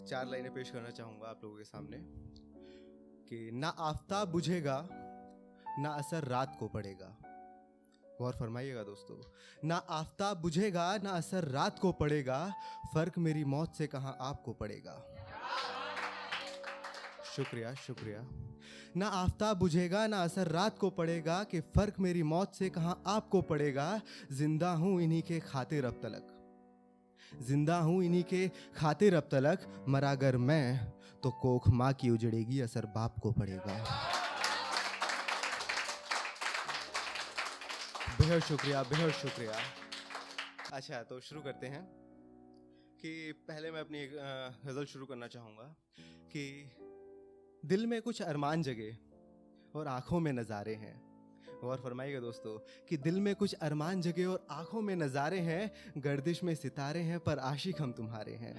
चार लाइनें पेश करना चाहूँगा आप लोगों के सामने, कि ना आफ्ताब बुझेगा, ना असर रात को पड़ेगा। गौर फरमाइएगा दोस्तों, ना आफ्ताब बुझेगा, ना असर रात को पड़ेगा, फ़र्क मेरी मौत से कहाँ आपको पड़ेगा। शुक्रिया शुक्रिया। ना आफ्ताब बुझेगा, ना असर रात को पड़ेगा, कि फ़र्क मेरी मौत से कहाँ आपको पड़ेगा, ज़िंदा हूँ इन्हीं के खातिर अब तलक। ज़िंदा हूँ इन्हीं के खातिर अब तलक, मरा अगर मैं तो कोख माँ की उजड़ेगी, असर बाप को पड़ेगा। बेहद शुक्रिया बेहद शुक्रिया। अच्छा तो शुरू करते हैं कि पहले मैं अपनी एक गज़ल शुरू करना चाहूँगा कि दिल में कुछ अरमान जगे और आँखों में नज़ारे हैं। गौर फरमाइएगा दोस्तों कि दिल में कुछ अरमान जगे और आँखों में नज़ारे हैं, गर्दिश में सितारे हैं, पर आशिक हम तुम्हारे हैं।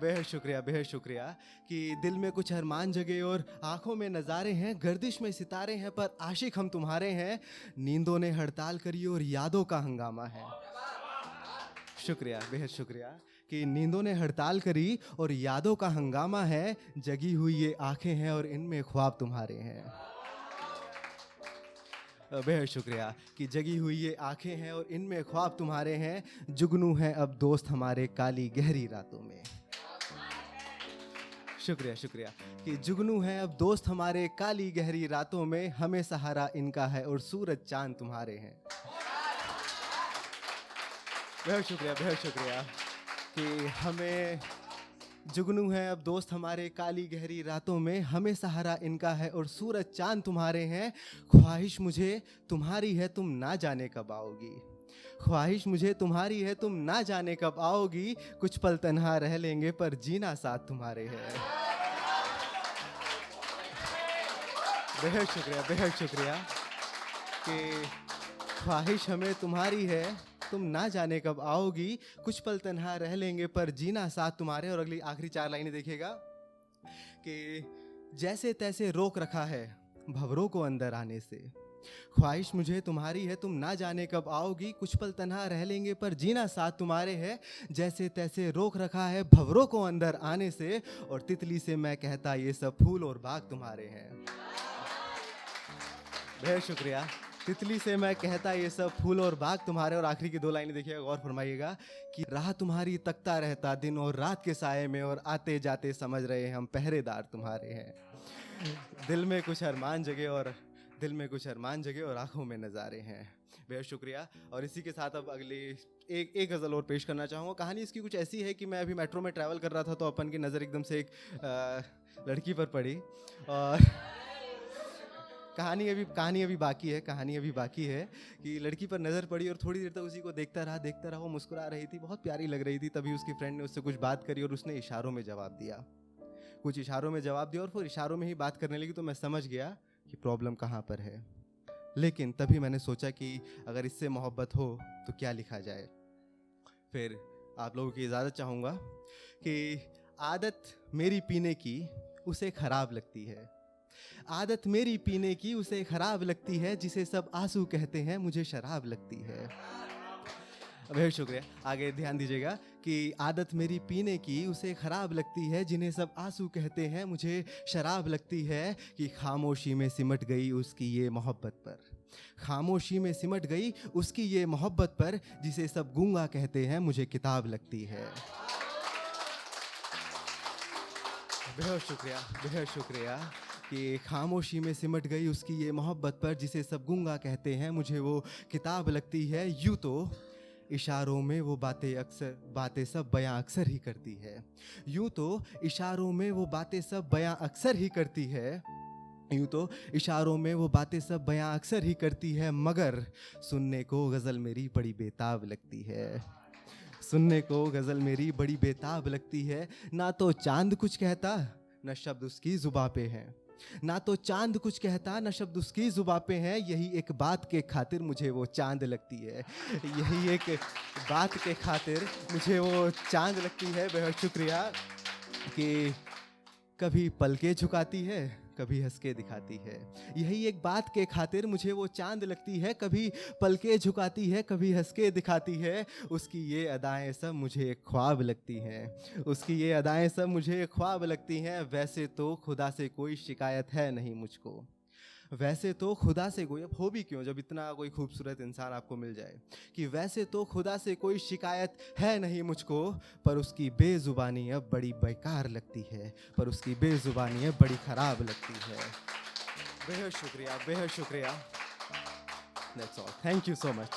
बेहद शुक्रिया बेहद शुक्रिया कि दिल में कुछ अरमान जगे और आँखों में नज़ारे हैं, गर्दिश में सितारे हैं, पर आशिक हम तुम्हारे हैं। नींदों ने हड़ताल करी और यादों का हंगामा है। शुक्रिया, बेहद शुक्रिया। कि नींदों ने हड़ताल करी और यादों का हंगामा है, जगी हुई ये आँखें हैं और इनमें ख्वाब तुम्हारे हैं। बेहद शुक्रिया कि जगी हुई ये आँखें हैं और इनमें ख्वाब तुम्हारे हैं। जुगनू हैं अब दोस्त हमारे काली गहरी रातों में। शुक्रिया शुक्रिया कि जुगनू हैं अब दोस्त हमारे काली गहरी रातों में। हमें सहारा इनका है और सूरज चाँद तुम्हारे हैं। बेहद शुक्रिया बेहद शुक्रिया। कि हमें जुगनू है, अब दोस्त हमारे काली गहरी रातों में, हमें सहारा इनका है और सूरज चाँद तुम्हारे हैं। ख्वाहिश मुझे तुम्हारी है, तुम ना जाने कब आओगी। ख्वाहिश मुझे तुम्हारी है, तुम ना जाने कब आओगी। कुछ पल तन्हा रह लेंगे, पर जीना साथ तुम्हारे है। बेहद शुक्रिया बेहद शुक्रिया कि ख्वाहिश हमें तुम्हारी है। तुम ना जाने कब आओगी। कुछ पल तन्हा रह लेंगे, पर जीना साथ तुम्हारे और अगली आखिरी चार लाइनें देखिएगा कि जैसे तैसे रोक रखा है भवरों को अंदर आने से। ख्वाहिश मुझे तुम्हारी है, तुम ना जाने कब आओगी। कुछ पल तन्हा रह लेंगे, पर जीना साथ तुम्हारे है। जैसे तैसे रोक रखा है भवरों को अंदर आने से। और तितली से मैं कहता, ये सब फूल और बाग तुम्हारे हैं। बेहद शुक्रिया तितली से मैं कहता ये सब फूल और बाग तुम्हारे और आखिरी की दो लाइनें देखिएगा गौर फरमाइएगा कि राह तुम्हारी तकता रहता दिन और रात के साय में और आते जाते समझ रहे हम पहरेदार तुम्हारे हैं। दिल में कुछ अरमान जगे और दिल में कुछ अरमान जगे और आँखों में नज़ारे हैं। बेहद शुक्रिया। और इसी के साथ अब अगली एक एक गज़ल और पेश करना चाहूँगा। कहानी इसकी कुछ ऐसी है कि मैं अभी मेट्रो में ट्रैवल कर रहा था तो अपन की नज़र एकदम से एक अ, लड़की पर पड़ी और कहानी अभी कहानी अभी बाकी है, कहानी अभी बाकी है कि लड़की पर नज़र पड़ी और थोड़ी देर तक उसी को देखता रहा देखता रहा, वो मुस्कुरा रही थी, बहुत प्यारी लग रही थी, तभी उसकी फ्रेंड ने उससे कुछ बात करी और उसने इशारों में जवाब दिया। कुछ इशारों में जवाब दिया और फिर इशारों में ही बात करने लगी तो मैं समझ गया कि प्रॉब्लम कहाँ पर है। लेकिन तभी मैंने सोचा कि अगर इससे मोहब्बत हो तो क्या लिखा जाए? फिर आप लोगों की इजाज़त चाहूँगा कि आदत मेरी पीने की, उसे ख़राब लगती है। आदत मेरी पीने की उसे खराब लगती है, जिसे सब आँसू कहते हैं, मुझे शराब लगती है। बहुत शुक्रिया, आगे ध्यान दीजिएगा कि आदत मेरी पीने की उसे खराब लगती है, जिन्हें सब आँसू कहते हैं, मुझे शराब लगती है कि खामोशी में सिमट गई उसकी ये मोहब्बत पर। खामोशी में सिमट गई उसकी ये मोहब्बत पर, जिसे सब गूँगा कहते हैं, मुझे किताब लगती है। बेहद शुक्रिया बेहद शुक्रिया। कि खामोशी में सिमट गई उसकी ये मोहब्बत पर, जिसे सब गूँगा कहते हैं। मुझे वो किताब लगती है, यूँ तो इशारों में वो बातें अक्सर, बातें सब बयां अक्सर ही करती है। यूँ तो इशारों में वो बातें सब बयां अक्सर ही करती है। यूँ तो इशारों में वो बातें सब बयां अक्सर ही करती है, मगर सुनने को गज़ल मेरी बड़ी बेताब लगती है। सुनने को गज़ल मेरी बड़ी बेताब लगती है। ना तो चाँद कुछ कहता, न शब्द उसकी जुबा पे हैं। ना तो चाँद कुछ कहता, ना शब्द उसकी जुबा पे हैं। यही एक बात के खातिर मुझे वो चाँद लगती है। यही एक बात के खातिर मुझे वो चाँद लगती है। बेहद शुक्रिया कि कभी पलके झुकाती है, कभी हंस के दिखाती है। यही एक बात के खातिर मुझे वो चाँद लगती है, कभी पलके झुकाती है, कभी हंस के दिखाती है। उसकी ये अदाएँ सब मुझे एक ख्वाब लगती हैं। उसकी ये अदाएँ सब मुझे एक ख्वाब लगती हैं। वैसे तो खुदा से कोई शिकायत है नहीं मुझको। वैसे तो खुदा से कोई, अब हो भी क्यों जब इतना कोई खूबसूरत इंसान आपको मिल जाए? कि वैसे तो खुदा से कोई शिकायत है नहीं मुझको, पर उसकी बेजुबानी अब बड़ी बेकार लगती है, पर उसकी बेजुबानी अब बड़ी ख़राब लगती है। बेहद शुक्रिया बेहद शुक्रिया। That's all thank you so much